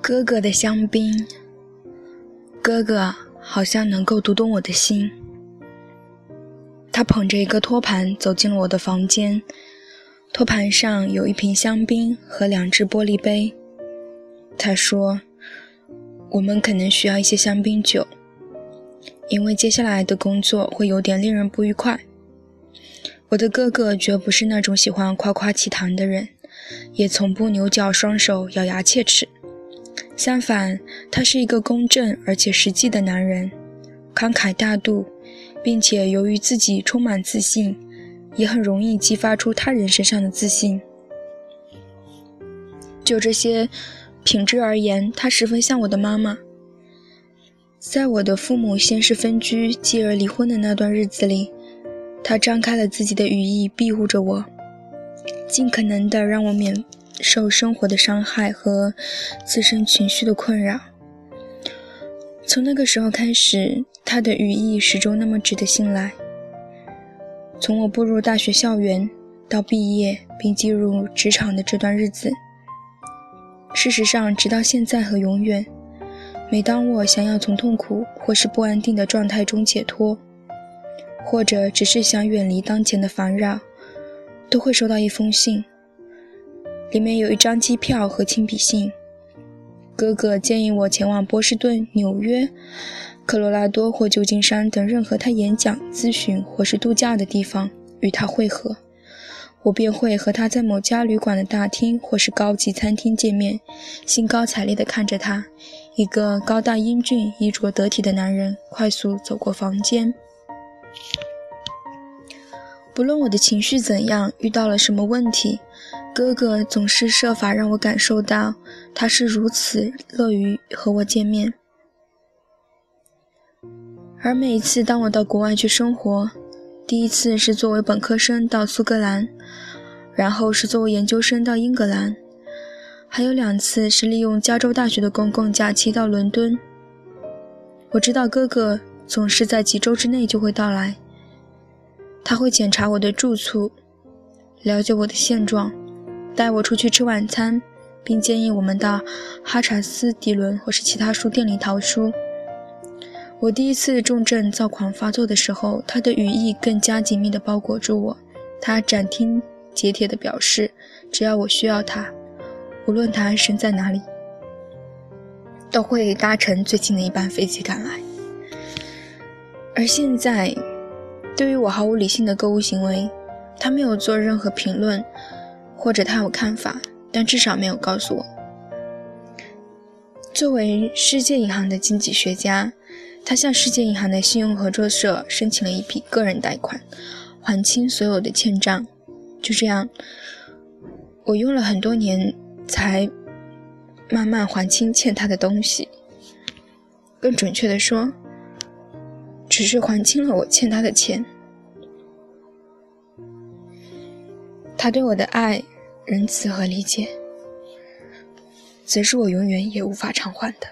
哥哥的香槟，哥哥好像能够读懂我的心。他捧着一个托盘走进了我的房间，托盘上有一瓶香槟和两只玻璃杯。他说：“我们可能需要一些香槟酒，因为接下来的工作会有点令人不愉快。”我的哥哥绝不是那种喜欢夸夸其谈的人，也从不牛角双手、咬牙切齿。相反，他是一个公正而且实际的男人，慷慨大度，并且由于自己充满自信，也很容易激发出他人身上的自信。就这些品质而言，她十分像我的妈妈。在我的父母先是分居，继而离婚的那段日子里，他张开了自己的羽翼，庇护着我，尽可能的让我免。受生活的伤害和自身情绪的困扰。从那个时候开始，他的羽翼始终那么值得信赖。从我步入大学校园到毕业并进入职场的这段日子，事实上，直到现在和永远，每当我想要从痛苦或是不安定的状态中解脱，或者只是想远离当前的烦扰，都会收到一封信。里面有一张机票和亲笔信。哥哥建议我前往波士顿、纽约、科罗拉多或旧金山等任何他演讲、咨询或是度假的地方与他会合，我便会和他在某家旅馆的大厅或是高级餐厅见面，兴高采烈地看着他，一个高大英俊、衣着得体的男人快速走过房间。不论我的情绪怎样，遇到了什么问题。哥哥总是设法让我感受到，他是如此乐于和我见面。而每一次当我到国外去生活，第一次是作为本科生到苏格兰，然后是作为研究生到英格兰，还有两次是利用加州大学的公共假期到伦敦。我知道哥哥总是在几周之内就会到来，他会检查我的住处，了解我的现状。带我出去吃晚餐，并建议我们到哈查斯迪伦或是其他书店里淘书。我第一次重症躁狂发作的时候，他的羽翼更加紧密地包裹住我。他斩钉截铁地表示，只要我需要他，无论他身在哪里，都会搭乘最近的一班飞机赶来。而现在，对于我毫无理性的购物行为，他没有做任何评论。或者他有看法，但至少没有告诉我。作为世界银行的经济学家，他向世界银行的信用合作社申请了一笔个人贷款，还清所有的欠账。就这样，我用了很多年才慢慢还清欠他的东西。更准确的说，只是还清了我欠他的钱。他对我的爱、仁慈和理解，则是我永远也无法偿还的。